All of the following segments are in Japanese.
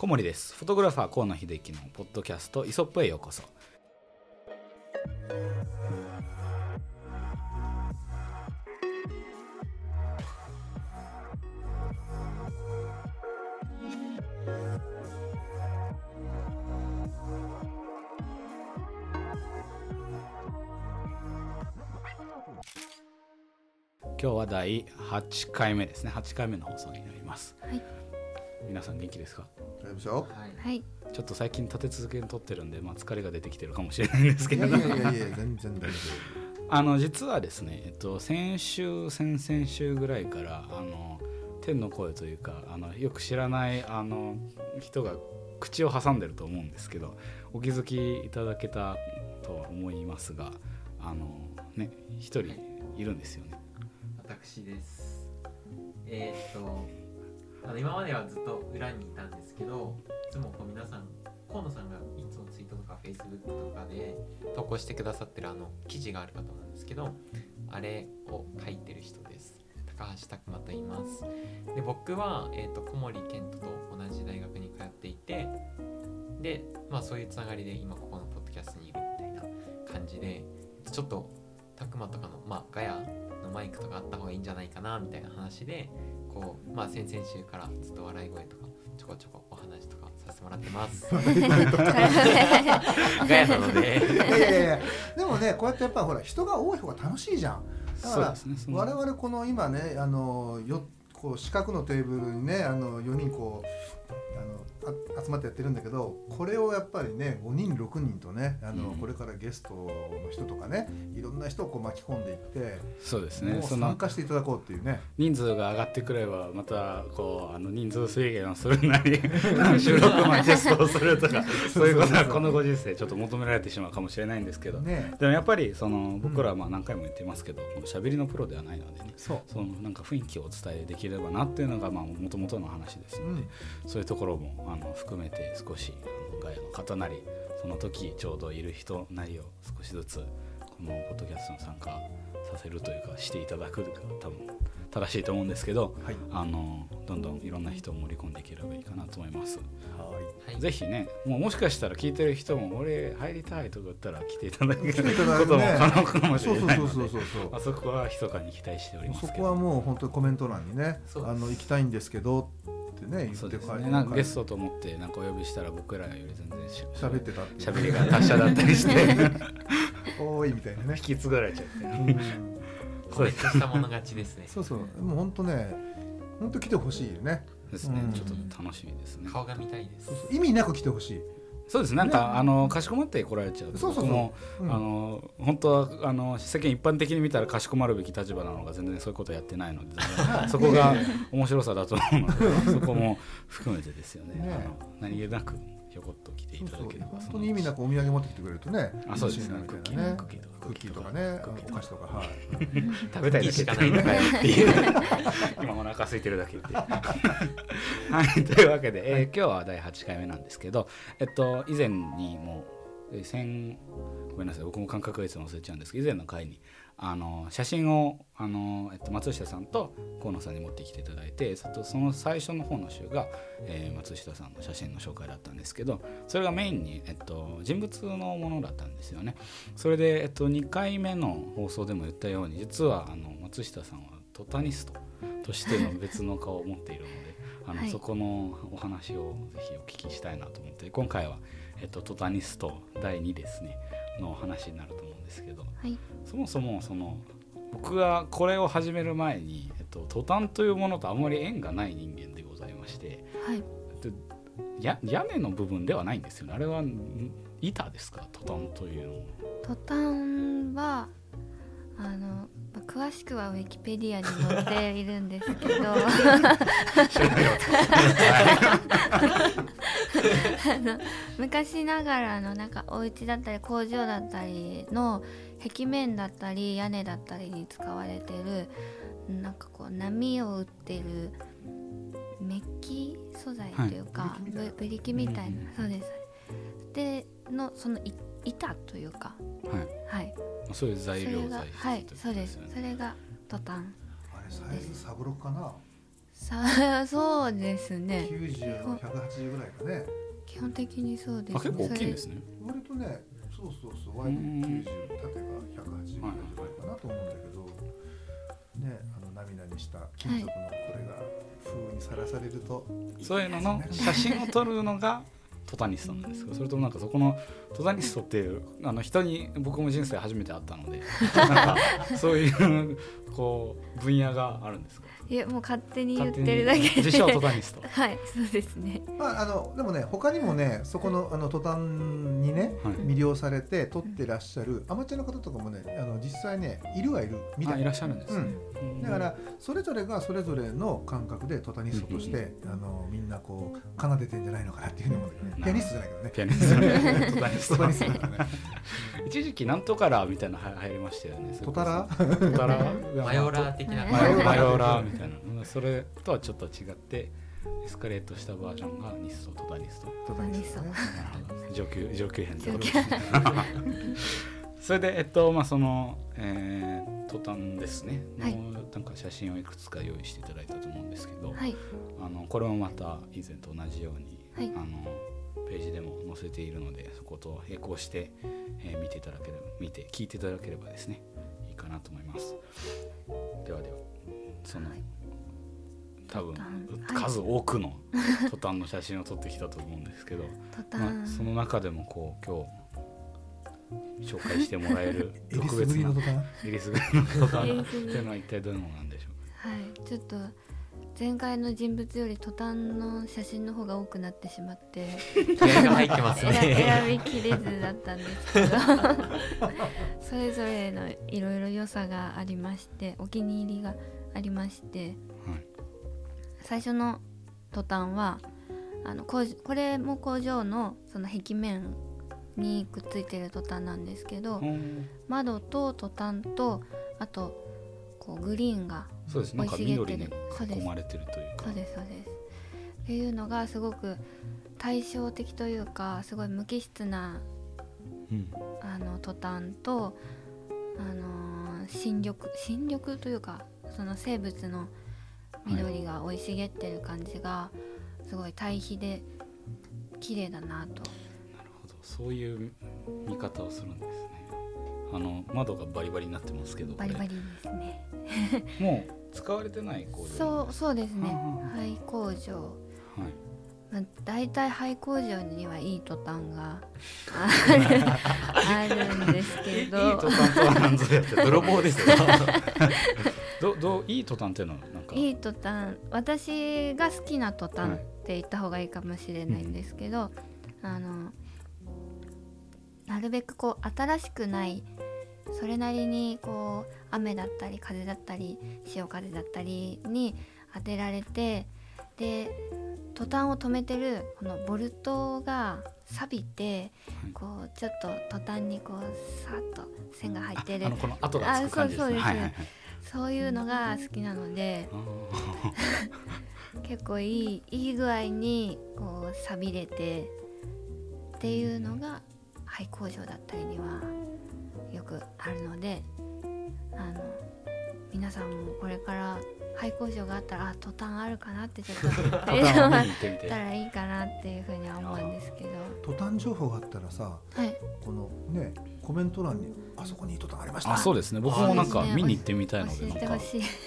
小森です。フォトグラファー河野秀樹のポッドキャストイソップへようこそ。今日は第8回目ですね。8回目の放送になります、はい。皆さん元気ですか？大丈夫でしょはい。ちょっと最近立て続けに撮ってるんで、まあ、疲れが出てきてるかもしれないんですけど。いやいやいやいや全然大丈あの実はですね、えっと、先週先々週ぐらいからあの天の声というかあのよく知らないあの人が口を挟んでると思うんですけどお気づきいただけたとは思いますがあのね一人いるんですよね。私です。えーっとあの今まではずっと裏にいたんですけどいつもこう皆さん河野さんがいつもツイートとかフェイスブックとかで投稿してくださってるあの記事があるかと思うんですけどあれを書いてる人です。高橋拓磨と言います。で僕は、えーっと小森健人と同じ大学に通っていてでまあそういうつながりで今ここのポッドキャストにいるみたいな感じでちょっと拓磨とかのまあガヤのマイクとかあった方がいいんじゃないかなみたいな話でこうまあ先々週からずっと笑い声とかちょこちょこお話とかさせてもらってます。ガヤなので。夫いやいやいや。でもねこうやってやっぱほら人が多い方が楽しいじゃん。だからね我々この今ねあのよこう四角のテーブルにねあの4人こうあのあ集まってやってるんだけどこれをやっぱりね5人6人とねあの、うん。これからゲストの人とかねいろんな人をこう巻き込んでいって、そうですね。参加していただこうっていうね。人数が上がってくればまたこうあの人数制限をするなり 収録前テストをするとか そういうことはこのご時世ちょっと求められてしまうかもしれないんですけど。ね。でもやっぱりその僕らはまあ何回も言ってますけど、この喋りのプロではないのでね。そう。そのなんか雰囲気をお伝えできればなっていうのがもともとの話ですので、うん。そういうところもあの含めて少しガヤの方なりその時ちょうどいる人なりを少しずつこのポッドキャストに参加させるというかしていただくが多分正しいと思うんですけど、はい。あのどんどんいろんな人を盛り込んでいければいいかなと思います。はい。はいぜひねもうもしかしたら聞いてる人も俺入りたいとか言ったら来ていただけることも可能かもしそうそうそうれないのでそうそうそうあそこは密かに期待しておりますそけど。こはもう本当にコメント欄にねあの行きたいんですけどってね言そうって書いてですね。なんかゲストと思ってなんかお呼びしたら僕らより全然し喋ってたっていう。喋りが達者だったりして多いみたいなね。引き継がれちゃって。うん。コメントしたもの勝ちですね。そうそう。もう本当ね本当来てほしいよね。ですね、うん。ちょっと楽しみですね。顔が見たいです。そうそう。意味なく来てほしい、そうです。なんか、ね。あのかしこまって来られちゃうとそうそうそう。うん。あの本当はあの世間一般的に見たらかしこまるべき立場なのが全然そういうことやってないので そこが面白さだと思うのでそこも含めてですよね。ねあの何気なくひょこっと来ていただければ。本当に意味なくお土産持ってきてくれるとねあそうです。ねクッキーとか。クッキーとかねお菓子とかはい。食べたいだけしかないのかよっていう。今お腹空いてるだけって。はいというわけで、えー今日は第8回目なんですけどえっと以前にも先ごめんなさい僕も感覚がいつも忘れちゃうんですけど以前の回にあの写真をあの、えっと、松下さんと河野さんに持ってきていただいてそとその最初の方の週が、えー松下さんの写真の紹介だったんですけどそれがメインに、えっと、人物のものだったんですよね。それで、えっと、2回目の放送でも言ったように実はあの松下さんはトタニストとしての別の顔を持っているのであの、はいそこのお話をぜひお聞きしたいなと思って今回は、えっと、トタニスト第2ですねのお話になると思うんですけどはい。そもそもその僕がこれを始める前に、えっと、トタンというものとあまり縁がない人間でございましてはい。や屋根の部分ではないんですよねあれはん板ですか？トタンというのは。トタンはあのまあ詳しくはウィキペディアに載っているんですけど。あの昔ながらのなんかお家だったり工場だったりの壁面だったり屋根だったりに使われてるなんかこう波を打ってるメッキ素材というか、はい。ブブリキみたいな、うんそうです。でのそのい板というか。はい。はい。そういう材料それが材質はいそうです。それがトタンあれサイズサブロクかな。さあ そうですね。90の180ぐらいかね。基本的にそうですあ結構大きいんですね。ね割とねそうそうそうう Y ん90縦が180ぐらいかなと思うんだけど。ねあの涙にした金属のこれが風にさらされるとそういうのの写真を撮るのがトタニストなんですけどそれともなんかそこのトタニストっていうあの人に僕も人生初めて会ったのでなんかそういうこう分野があるんですか？いやもう勝手に言ってるだけで。自称トタニスト。はいそうですね。まああのでもね他にもねそこのあの途端にねはい。魅了されて撮ってらっしゃるアマチュアの方とかもねあの実際ねいるはいるみたいあいらっしゃるんですね、うん。だからそれぞれがそれぞれの感覚でトタニストとして、あのみんなこう奏でてんじゃないのかなっていうふうに思うんだけど。ねピアニストじゃないけどね。ピアニストね。トタニスト。タニストトだからね。一時期なんとからみたいなのは入りましたよね。トタラ？トタラ？マヨラー的な。マヨマヨラーみたいな。うん。それとはちょっと違ってエスカレートしたバージョンがニストトタニスト。トタニスト。ね上級上級編で上級。それでえっとまあその、えー、トタンですね。はい。のなんか写真をいくつか用意していただいたと思うんですけど、はい。あのこれもまた以前と同じように、はい。あのページでも載せているのでそこと並行して、えー見ていただければ見て聞いていただければですねいいかなと思います。ではではその、はい。多分数多くの トタンの写真を撮ってきたと思うんですけど、トタまあ、ンその中でもこう今日紹介してもらえる 特別なぐりのトタン。えりすぐりのトタン。っていうのは一体どういうものなんでしょうはい。ちょっと前回の人物よりトタンの写真の方が多くなってしまって。気合が入ってます選ね。選びきれずだったんですけど。それぞれのいろいろ良さがありましてお気に入りがありましてか、はい。最初のトタンはあのこれも工場のその壁面にくっついてるトタンなんですけどう。ん窓とトタンとあとこうグリーンが生い茂って緑るに囲まれてるというか。そうです。そうです。っていうのがすごく対照的というかすごい無機質なうん。あのトタンと、あのー新緑新緑というかその生物の緑が生い茂ってる感じがすごい対比で綺麗だなと。なるほど。そういう見方をするんですね。あの窓がバリバリになってますけどバリバリですね。もう使われてない工場そうそうですね。廃工場。はい。まあ、大体廃工場にはいいトタンが あるんですけいいどトタンとは何ぞやって泥棒ですよ どどういいトタンっていうのはなんか？いいトタン。私が好きなトタンはいって言った方がいいかもしれないんですけど、あのなるべくこう新しくないそれなりにこう雨だったり風だったり潮風だったりに当てられてでトタンを止めてるこのボルトが錆びてはい。こうちょっとトタンにこうさっと線が入ってる。ああのこの跡がつく感じですね。あそうそうです。はいはいはいそういうのが好きなのであ 結構いいいい具合にこう錆びれてっていうのが廃工場だったりにはよくあるのであの皆さんもこれから廃工場があったらあトタンあるかなってちょっとート見タンを見に行ってみて。たらいいかなっていうふうには思うんですけど。トタン情報があったらさはい。このねコメント欄にあそこにいいトタンありました。あそうですね。僕もなんか見に行ってみたいのでなんか。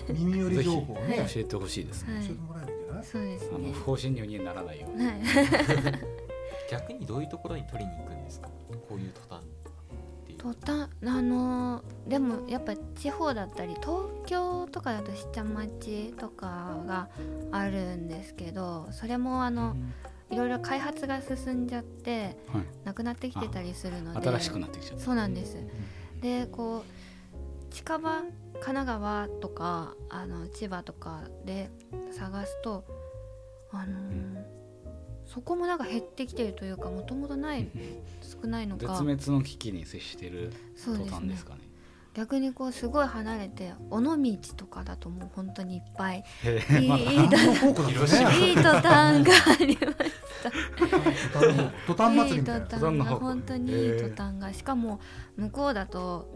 耳寄り情報をね。ぜ教教えてほしいですね。はい。えてもらえるんじゃない？そうですね。あの不法侵入にならないように。はい。逆にどういうところに取りに行くんですか？こういうトタンっていう。トタンあのーでもやっぱ地方だったり東京とかだと下町とかがあるんですけどそれもあのいろいろ開発が進んじゃってはい。なくなってきてたりするので新しくなってきちゃった。そうなんです。でこう近場神奈川とかあの千葉とかで探すとあのーそこもなんか減ってきてるというかもともとない少ないのか。絶滅の危機に接してるトそうですねタンですかね逆にこうすごい離れて尾道とかだともう本当にいっぱい。へいいまだいいいいトタンが。ありまトタンのトタンすいいト祭りみたいな。本当にいいトタンが。しかも向こうだと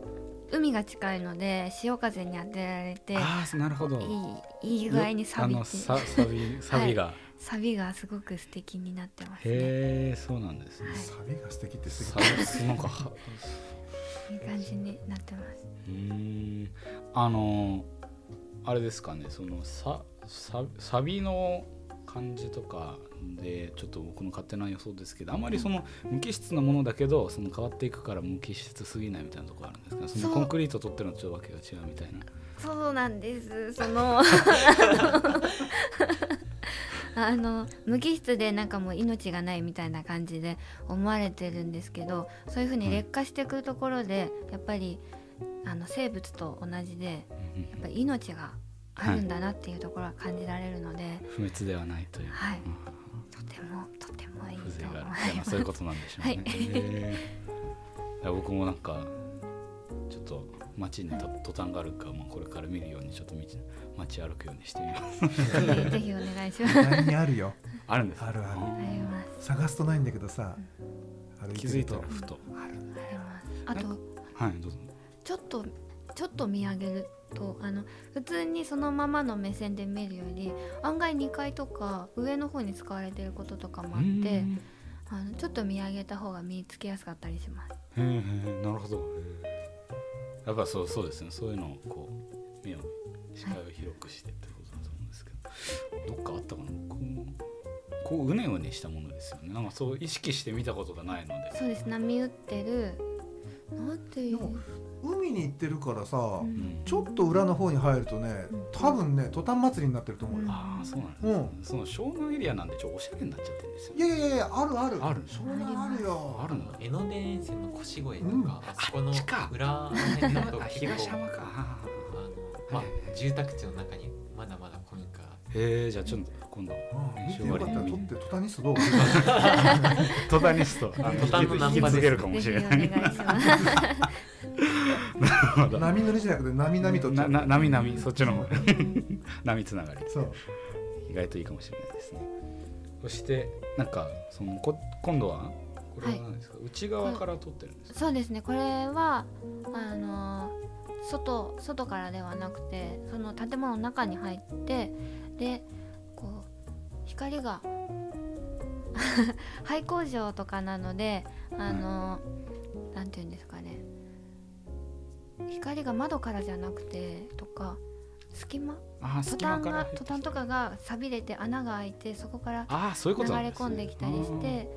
海が近いので潮風に当てられてああなるほど。いいいい具合に錆びてあのさ錆び錆びが、錆びがすごく素敵になってますね。へえそうなんですね、はい。サビが素敵って素さ敵なんかはいい感じになってます。うー。んあのあれですかねそのささサビの感じとかでちょっと僕の勝手な予想ですけどあまりその無機質なものだけどその変わっていくから無機質すぎないみたいなところあるんですか？そそうのコンクリート取ってるのとわけが違うみたいな。そうなんです。その あの無機質でなんかもう命がないみたいな感じで思われてるんですけどそういうふうに劣化していくところでやっぱりあの生物と同じでやっぱり命があるんだなっていうところは感じられるので、不滅ではないという、はい。うん。とてもとてもいいと風情そういうことなんでしょうね、はい。僕もなんかちょっと街にと途端があるか、まあ、これから見るようにちょっと道街歩くようにしてみます。ぜひぜひお願いします。あるよあるんです。あるある。あります。探すとないんだけどさ歩気づいたらふと。あります。あとはいどうぞ。ちょっとちょっと見上げるとあの普通にそのままの目線で見るより案外2階とか上の方に使われてることとかもあってうん。あのちょっと見上げた方が見つけやすかったりします。へーへーなるほどやっぱそうそうですねそういうのをこう目を視界を広くしてってことだと思うんですけど、どっかあったかな？こうこううねうねしたものですよね。なんかそう意識して見たことがないので。そうです。波打ってる。なんていう？海に行ってるからさ、うん。うんちょっと裏の方に入るとねうん。多分ねトタン祭りになってると思う。よ、ああそうなんですね、うん。その湘南エリアなんでちょっとおしゃれになっちゃってるんですよ。いやいやいやあるある。ある。湘南あるよあるんだ江ノ電線の腰越とか、うん。あそこの裏ら辺だと東山か。あの、まあ、住宅地の中にまだまだ古民家がへえじゃあちょっと今度うん見てよかったら撮ってトタニストどう？トタニスト。トタンのナン引きパです。継げるかもしれな願い波乗りじゃなくて波々となな波波そっちの方。波つながり。そう。意外といいかもしれないですね。そしてなんかそのこ今度はこれは何ですか、内側から撮ってるんですか？そうですね。これはあの外外からではなくてその建物の中に入ってでこう光が 廃工場とかなのであの、なんていうんですかね光が窓からじゃなくてとか隙間？ああトタンがトタンとかが錆びれて穴が開いてそこから流れ込んできたりして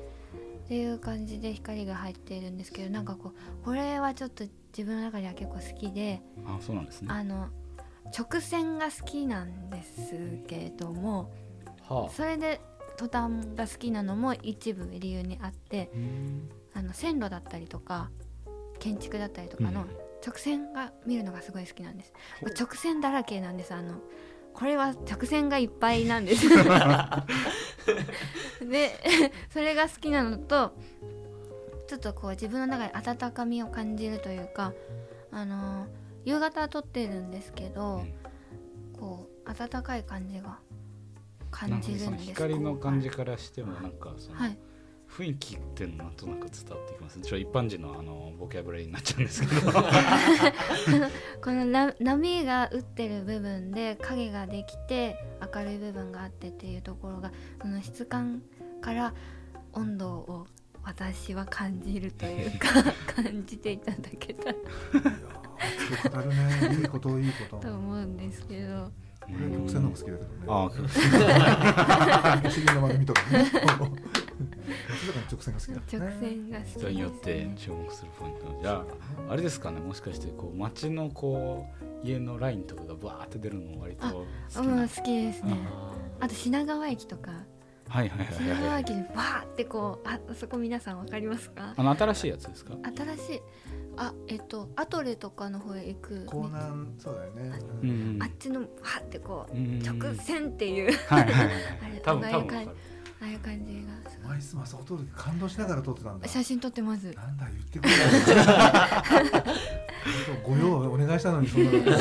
っていう感じで光が入っているんですけどなんかこうこれはちょっと自分の中では結構好きでああそうなんですね。あの直線が好きなんですけどもはあ。それでトタンが好きなのも一部理由にあってうん。あの線路だったりとか建築だったりとかのうん直線が見るのがすごい好きなんです。ほう。直線だらけなんです。あのこれは直線がいっぱいなんです。で それが好きなのとちょっとこう自分の中で温かみを感じるというかあの夕方撮ってるんですけど、こう温かい感じが感じるんです。光の感じからしてもなんかそのはい雰囲気っていうのなんとなく伝わってきます。ちょ一般人のあのボキャブラリーになっちゃうんですけど。このな波が打ってる部分で影ができて明るい部分があってっていうところがその質感から温度を私は感じるというか 感じていただけたら。いやー語るね。いいこといいこと。と思うんですけど。俺曲線の方が好きだけどね。ああ 不思議な番組とかね 直線が好きだ直ね。線が好き。です、人によって注目するポイントじゃああれですかねもしかしてこう街のこう家のラインとかがバーって出るの割と好きうんな好きですね。ああと品川駅とか。はいはい品はいはい。川駅にバーってこうあそこ皆さんわかりますか？あの新しいやつですか？新しい。あえっとアトレとかの方へ行く。江南そうだよね。ううんん。あっちのバーってこううん直線っていう。はいはいはい。あれ多分ああいう感じ多分わかるああいう感じがすごい。マイスマスを撮る時感動しながら撮ってたんだ。写真撮ってます。なんだ言ってくれよ。ご用をお願いしたのにそんなこと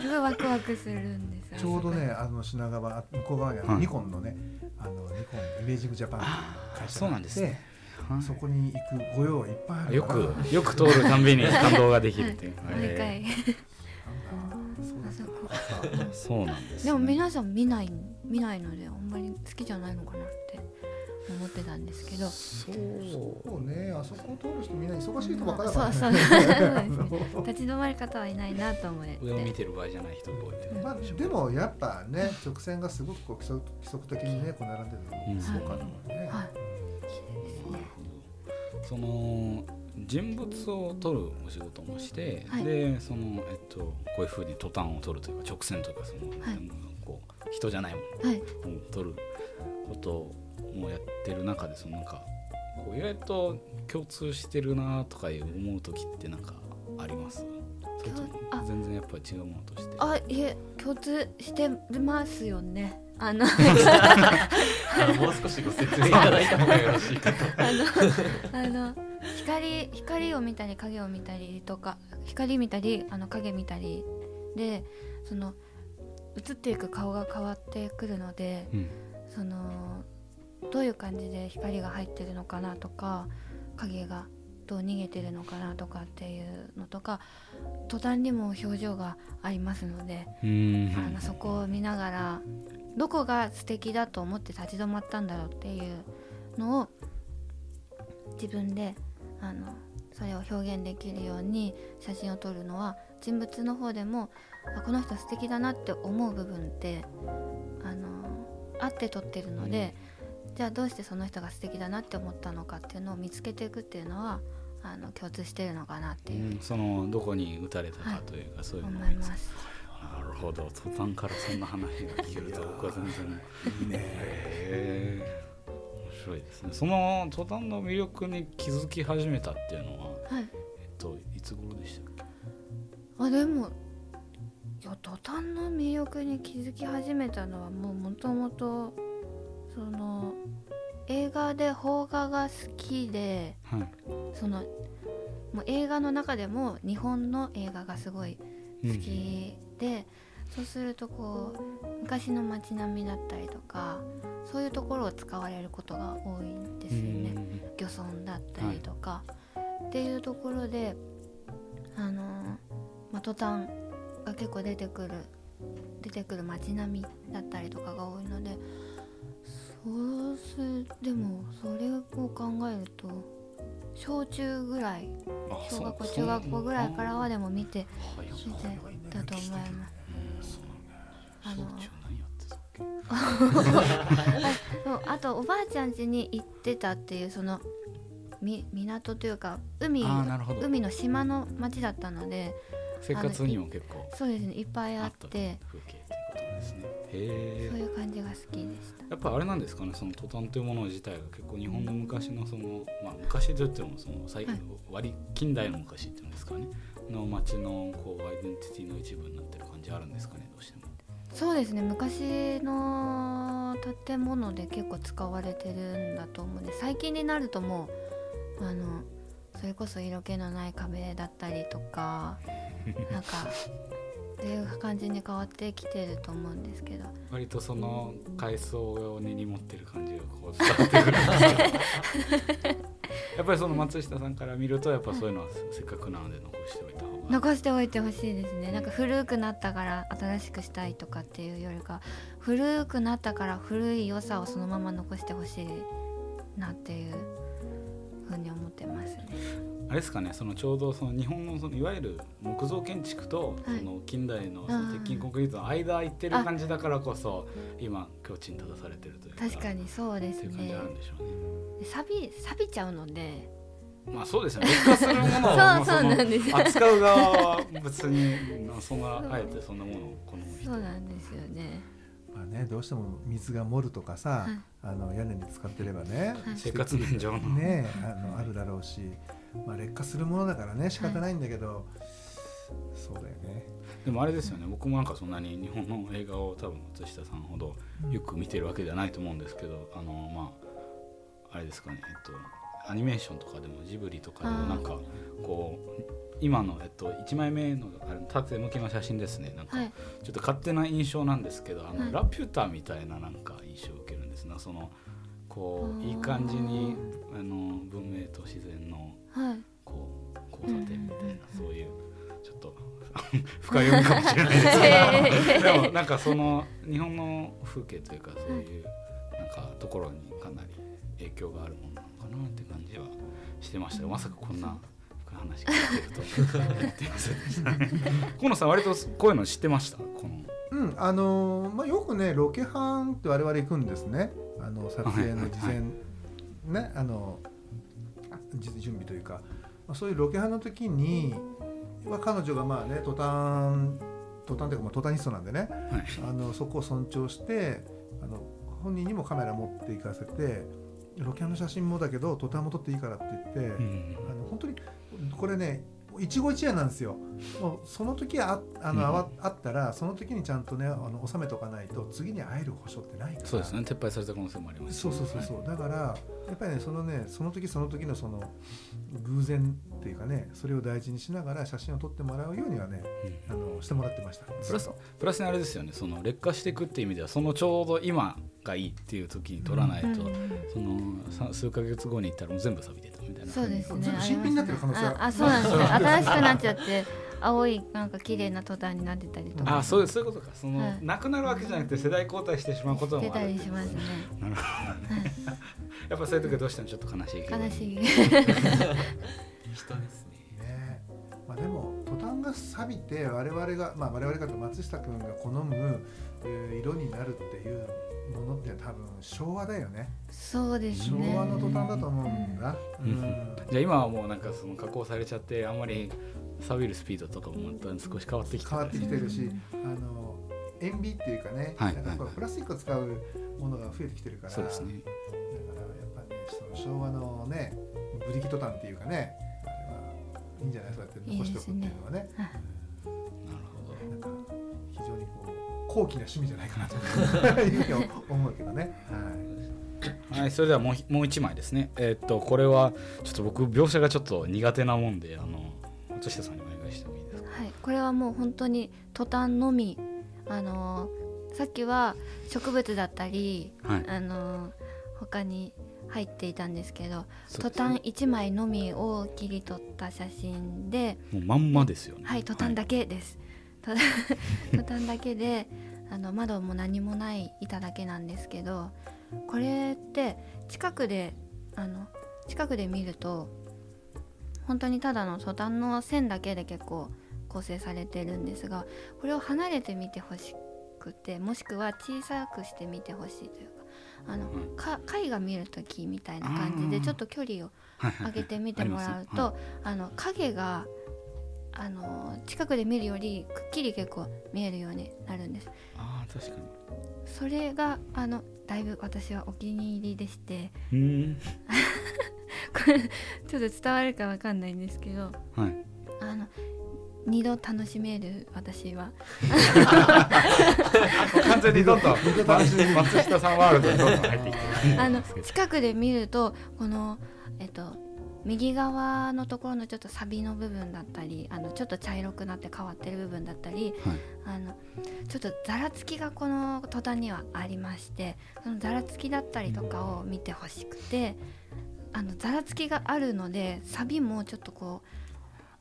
すごいワクワクするんですよ。ちょうどねあの品川向こう側にニコンのねあのニコンイメージングジャパン会社があってそうなんですね。はい。そこに行く御用はいっぱいあるよから。くよく通るたんびに感動ができるっていう、毎え回そうあそこーそうなんです、ね、でも皆さん見ない見ないのでまり好きじゃないのかなって思ってたんですけど。そうそうね。あそこを通る人みんな忙しい人ばっかりだそうそうからねそうですね 立ち止まる方はいないなと思って。上を見てる場合じゃない人が多いまあ、でもやっぱね直線がすごくこう規則規則的にねこう並んでるうんのすごかったもんね、はい。なるほどその人物を撮るお仕事もして、はい。でその、えっと、こういうふうにトタンを撮るというか直線というかその、はい人じゃないもはい。のを撮ることもやってる中でそのなんかこう意外と共通してるなとかいう思う時ってなんかあります？全然やっぱり違うものとして？あいえ共通してますよね。あの。あのもう少しご説明いただいた方がよろしいかと。あのあの光光を見たり影を見たりとか光見たりあの影見たりでその映っていく顔が変わってくるのでうん。そのどういう感じで光が入ってるのかなとか影がどう逃げてるのかなとかっていうのとか途端にも表情がありますので、うん。あのそこを見ながらどこが素敵だと思って立ち止まったんだろうっていうのを自分であのそれを表現できるように写真を撮るのは人物の方でもあこの人素敵だなって思う部分ってあのあって撮ってるので、じゃあどうしてその人が素敵だなって思ったのかっていうのを見つけていくっていうのはあの共通してるのかなっていう。うんそのどこに打たれたかというか、そういう思のを見ついます。なるほど。途端からそんな話が聞けると僕は全然。いいね白いですね。その途端の魅力に気づき始めたっていうのは、はい。えっと、いつ頃でしたっけ？あでもいや途端の魅力に気づき始めたのはもうもともとその映画で邦画が好きではい。そのもう映画の中でも日本の映画がすごい好きで、そうするとこう昔の街並みだったりとかそういうところを使われることが多いんですよね。漁村だったりとか、っていうところであのーまあ、トタンが結構出てくる出てくる街並みだったりとかが多いのでそうすでもそれを考えると小中ぐらいあ小学校中学校ぐらいからはでも見てはい見てたと思います。あの そうあとおばあちゃん家に行ってたっていうそのみ港というか海あーなるほど。海の島の町だったので生活にも結構そうですねいっぱいあっあったて風景ということですね。へえそういう感じが好きでした。やっぱあれなんですかねそのトタンというもの自体が結構日本の昔のそのまあ昔といってもその最はい。割近代の昔っていうんですかね。の街のこうアイデンティティの一部になってる感じあるんですかねどうしてもそうですね。昔の建物で結構使われてるんだと思うんで最近になるともうあのそれこそ色気のない壁だったりとか なんかっていう感じに変わってきてると思うんですけど。割とその階層を根に持ってる感じがこう伝わってくる やっぱりその松下さんから見るとやっぱそういうのはせっかくなので残しておい残しておいてほしいですね。なんか古くなったから新しくしたいとかっていうよりか古くなったから古い良さをそのまま残してほしいなっていうふうに思ってますね。あれですかねそのちょうどその日本のそのいわゆる木造建築とはい。その近代のその鉄筋コンクリートの間空いてる感じだからこそ今境地に立たされてるというか確かにそうですね。っていう感じあるんでしょうね。で錆び錆びちゃうのでまあそうですよね。劣化するものをそうまあそうなんです。の扱う側は別にまあそんなあえてそんなものを好む人そうなんですよね。まあねどうしても水が漏るとかさ、はい。あの屋根に使ってればね、はい。生活面上の。ねあのあるだろうし、まあ、劣化するものだからね仕方ないんだけど、そうだよね。でもあれですよね。僕もなんかそんなに日本の映画を多分松下さんほどよく見てるわけではないと思うんですけど、あのまああれですかね。えっとアニメーションとかでもジブリとかでもなんかこう今のえっと一枚目のあの縦向きの写真ですね。なんかはい。ちょっと勝手な印象なんですけどあの、はい。ラピュタみたいななんか印象を受けるんですなそのこういい感じにあの文明と自然のはい。こう交差点みたいな、そういうちょっと 深読みかもしれないですけど。でもなんかその日本の風景というかそういうなんかところにかなり影響があるものなって感じはしてましたよ。まさかこんな深い話が聞けるとは。思っていませんでしたね河野さん割とこういうの知ってました？この。うんあのーまあ、よくねロケハンって我々行くんですね。あの撮影の事前、ねあのじ準備というか、まあ、そういうロケハンの時に、まあ、彼女がまあねトタントタンというかまあトタニストなんでね。はい。あのそこを尊重してあの本人にもカメラ持って行かせてロケハンの写真もだけどトタンも撮っていいからって言って、うん。あの本当にこれね一期一会なんですよ。もうその時ああの、うん。あわあったらその時にちゃんとねあの収めとかないと次に会える保証ってないから。そうですね。撤廃された可能性もあります。しそうそうそうそう、だからやっぱりねそのねその時その時のその偶然っていうかねそれを大事にしながら写真を撮ってもらうようにはねうん。あのしてもらってました。プラスプラスにあれですよね。その劣化していくっていう意味ではそのちょうど今がいいっていう時に撮らないと、うんうんそのさ数ヶ月後に行ったらもう全部錆びてたみたいな。そうですね。新品になってる可能性あるああそうなんです。よ新しくなっちゃって青いなんか綺麗なトタンになってたりとか。あそういうそういうことか。その、はい。なくなるわけじゃなくて世代交代してしまうこと出たもある。りしますね。なるほど。ねやっぱそういう時はどうしてもちょっと悲しいけど。悲しい。人ですね。ね。まあ、でもトタンが錆びて我々が、まあ、我々がと松下君が好む、えー色になるっていうものって多分昭和だよね。そうです昭ね和のトタンだと思うんだ、うん。うん。じゃあ今はもうなんかその加工されちゃってあんまり錆びるスピードとかも少し変わってきて変わってきてるしあの塩ビっていうかね、はいなんかこうプラスチックを使うものが増えてきてるからそうですねだからやっぱりねその昭和のねブリキトタンっていうかねいいんじゃない？そうやって残しておくっていうのはね。なるなんか非常にこう高貴な趣味じゃないかなというふうに思うけどね。はい。ほどはいそれではもうひもう一枚ですね。えーっとこれはちょっと僕描写がちょっと苦手なもんであの松下さんにお願いしてもいいですか？はい。これはもう本当にトタンのみ。あのーさっきは植物だったりはい。あのー他に入っていたんですけどそうですトタン1枚のみを切り取った写真でもうまんまですよね。はいトタンだけです、トタントタンだけであの窓も何もない板だけなんですけどこれって近くであの近くで見ると本当にただのトタンの線だけで結構構成されてるんですがこれを離れて見てほしくてもしくは小さくして見てほしいというかあのうん。か絵画見る時みたいな感じでちょっと距離を上げてみてもらうとあの影があの近くで見るよりくっきり結構見えるようになるんです。ああ確かそれがあのだいぶ私はお気に入りでして。これちょっと伝わるかわかんないんですけど。はい。あの二度楽しめる私は。完全にどんどん。二度楽しみ松下さんワールドにどんどん入ってきてる。あの近くで見るとこのえっと右側のところのちょっとサビの部分だったりあのちょっと茶色くなって変わってる部分だったり、はい。あのちょっとざらつきがこの途端にはありましてそのざらつきだったりとかを見てほしくてあのざらつきがあるのでサビもちょっとこ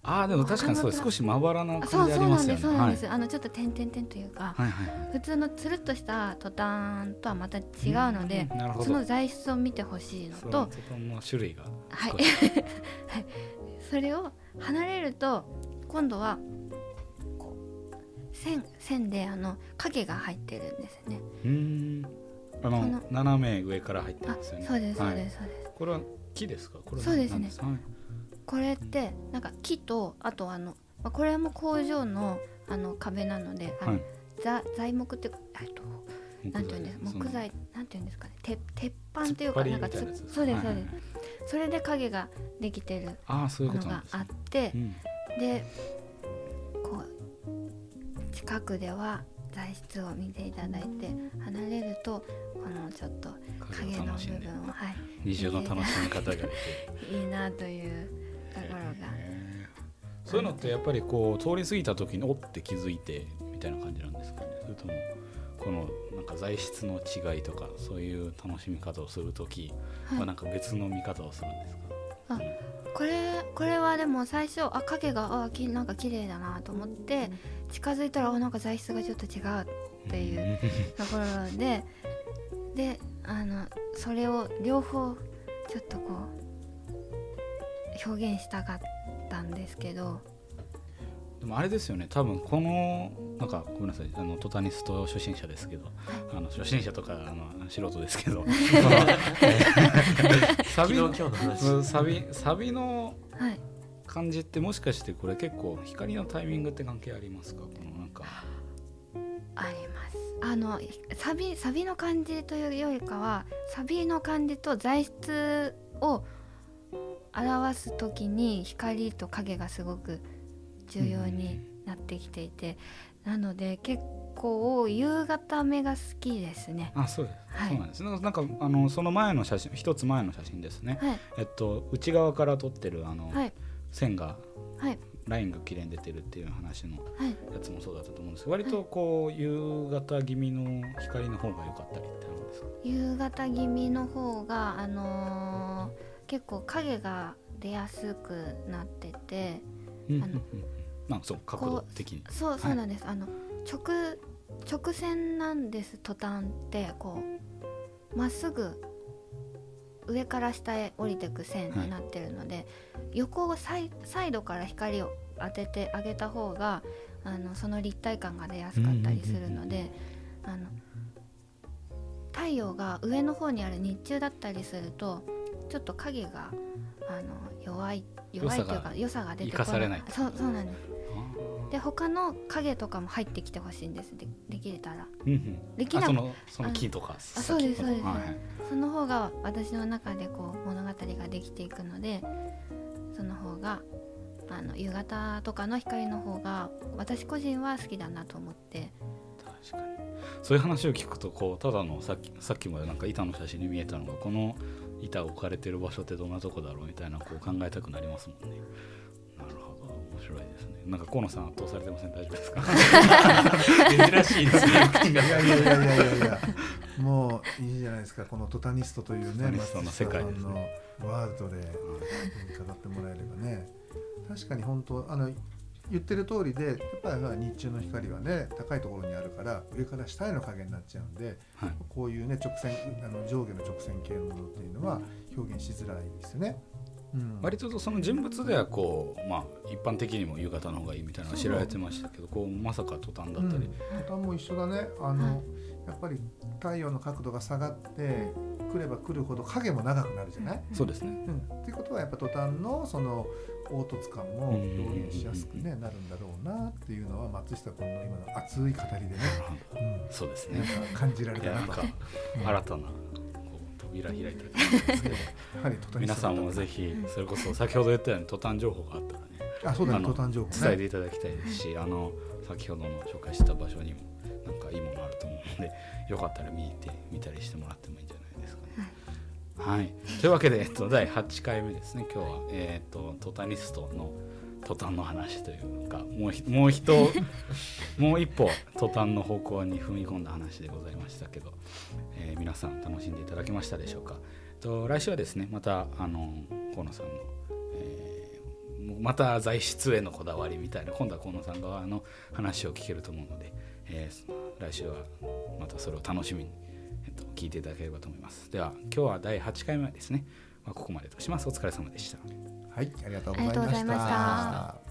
ああでも確かにそう少しまばらな感じありますよね。そうそうなんです。そうなんです、あのちょっと点々点というかはい。はいはい。普通のつるっとしたトタンとはまた違うのでうんその材質を見てほしいのとトタンの種類が。はい。少し。それを離れると今度はこう線線であの影が入ってるんですね。うーん。あの斜め上から入ってあますよね。そうですそうはい。ですそうです。これは木ですか？これはそうですね。はいこれってなんか木とあとあの、まあ、これも工場のあの壁なので、はい。ざ材木ってえっとなんていうんです木材なんていうんですかね鉄鉄板っていうかなんかつつそうですそうです、はいそれで影ができてるのがあって、うん。でこう近くでは材質を見ていただいて離れるとこのちょっと影の部分をはい二重の楽しみ方がいいなというが。そういうのってやっぱりこう通り過ぎた時におって気づいてみたいな感じなんですかね。それともこのなんか材質の違いとかそういう楽しみ方をする時はい。はなんか別の見方をするんですか、あこれこれはでも最初あ影があきなんか綺麗だなと思って近づいたらあなんか材質がちょっと違うっていうところでであのそれを両方ちょっとこう表現したかったんですけど。でもあれですよね。多分このなんかごめんなさいあのトタニスト初心者ですけど。あの初心者とかあの素人ですけど。サビのサビサビのはい。感じってもしかしてこれ結構光のタイミングって関係ありますか？このなんか。あります。あのサビサビの感じというよりかはサビの感じと材質を表す時に光と影がすごく重要になってきていて、なので結構夕方目が好きですね。あそうです、はい。そうなんです。なんかあのその前の写真一つ前の写真ですね、はい。えっと内側から撮ってるあの、はい。線がはい。ラインが綺麗に出てるっていう話のはい。やつもそうだったと思うんですけど割とこう夕方気味の光の方が良かったりってあるんですか？夕方気味の方があのー結構影が出やすくなっててあのまあそう角度的に。そうはいそうなんです、あの直直線なんです途端ってこうまっすぐ上から下へ降りてく線になってるので、横をサイサイドから光を当ててあげた方があのその立体感が出やすかったりするのであの太陽が上の方にある日中だったりするとちょっと影があの弱い弱いというか良さが出てこない。そうそうなんです。あで他の影とかも入ってきてほしいんです。でできれたら。ーうんうん。できなそのその木とかあそうです先そうです。はいはい。その方が私の中でこう物語ができていくのでその方があの夕方とかの光の方が私個人は好きだなと思って。確かに。そういう話を聞くとこうただのさっきさっきまでなんか板の写真に見えたのがこの板置かれてる場所ってどんなとこだろうみたいなこう考えたくなりますもんね。なるほど。面白いですね。なんか河野さん圧倒されてません？大丈夫ですか？珍しいですね。いやいやいやいやいやいやもういいじゃないですか。このトタニストというトタねニストの世界のワールドで語ってもらえればね。確かに本当あの言ってる通りでやっぱり日中の光はね高いところにあるから上から下への影になっちゃうんではい。こういうね直線あの上下の直線系のものっていうのは表現しづらいですよね。うん、割とその人物ではこうまあ一般的にも夕方の方がいいみたいなのは知られてましたけどこうまさか途端だったり、うん、トタンも一緒だね。あの、やっぱり太陽の角度が下がってくればくるほど影も長くなるじゃない、そうですね。うん、っていうことはやっぱトタンのその凹凸感も表現しやすく、ね、なるんだろうなっていうのは松下君の今の熱い語りでね、うん、そうですね。感じられたなとかうん。新たなこう扉開いてると思うんですけど。皆さんもぜひそれこそ先ほど言ったように途端情報があったらね。あそうだね。トタン情報伝えてねいただきたいですし、あの先ほどの紹介した場所にもなんかいいものあると思うのでよかったら見て見たりしてもらってもいいんじゃないですか。ね。はい、というわけで、えっと、第8回目ですね今日は、えーっとトタニストのトタンの話というかもうひもう一 もう一歩トタンの方向に踏み込んだ話でございましたけど、えー皆さん楽しんでいただけましたでしょうか。と来週はですねまたあの河野さんの、えーまた材質へのこだわりみたいな今度は河野さん側の話を聞けると思うので、えー来週はまたそれを楽しみに、えっと、聞いていただければと思います。では今日は第8回目ですね、まあ、ここまでとします。お疲れ様でした。はいありがとうございましありがとうございまた。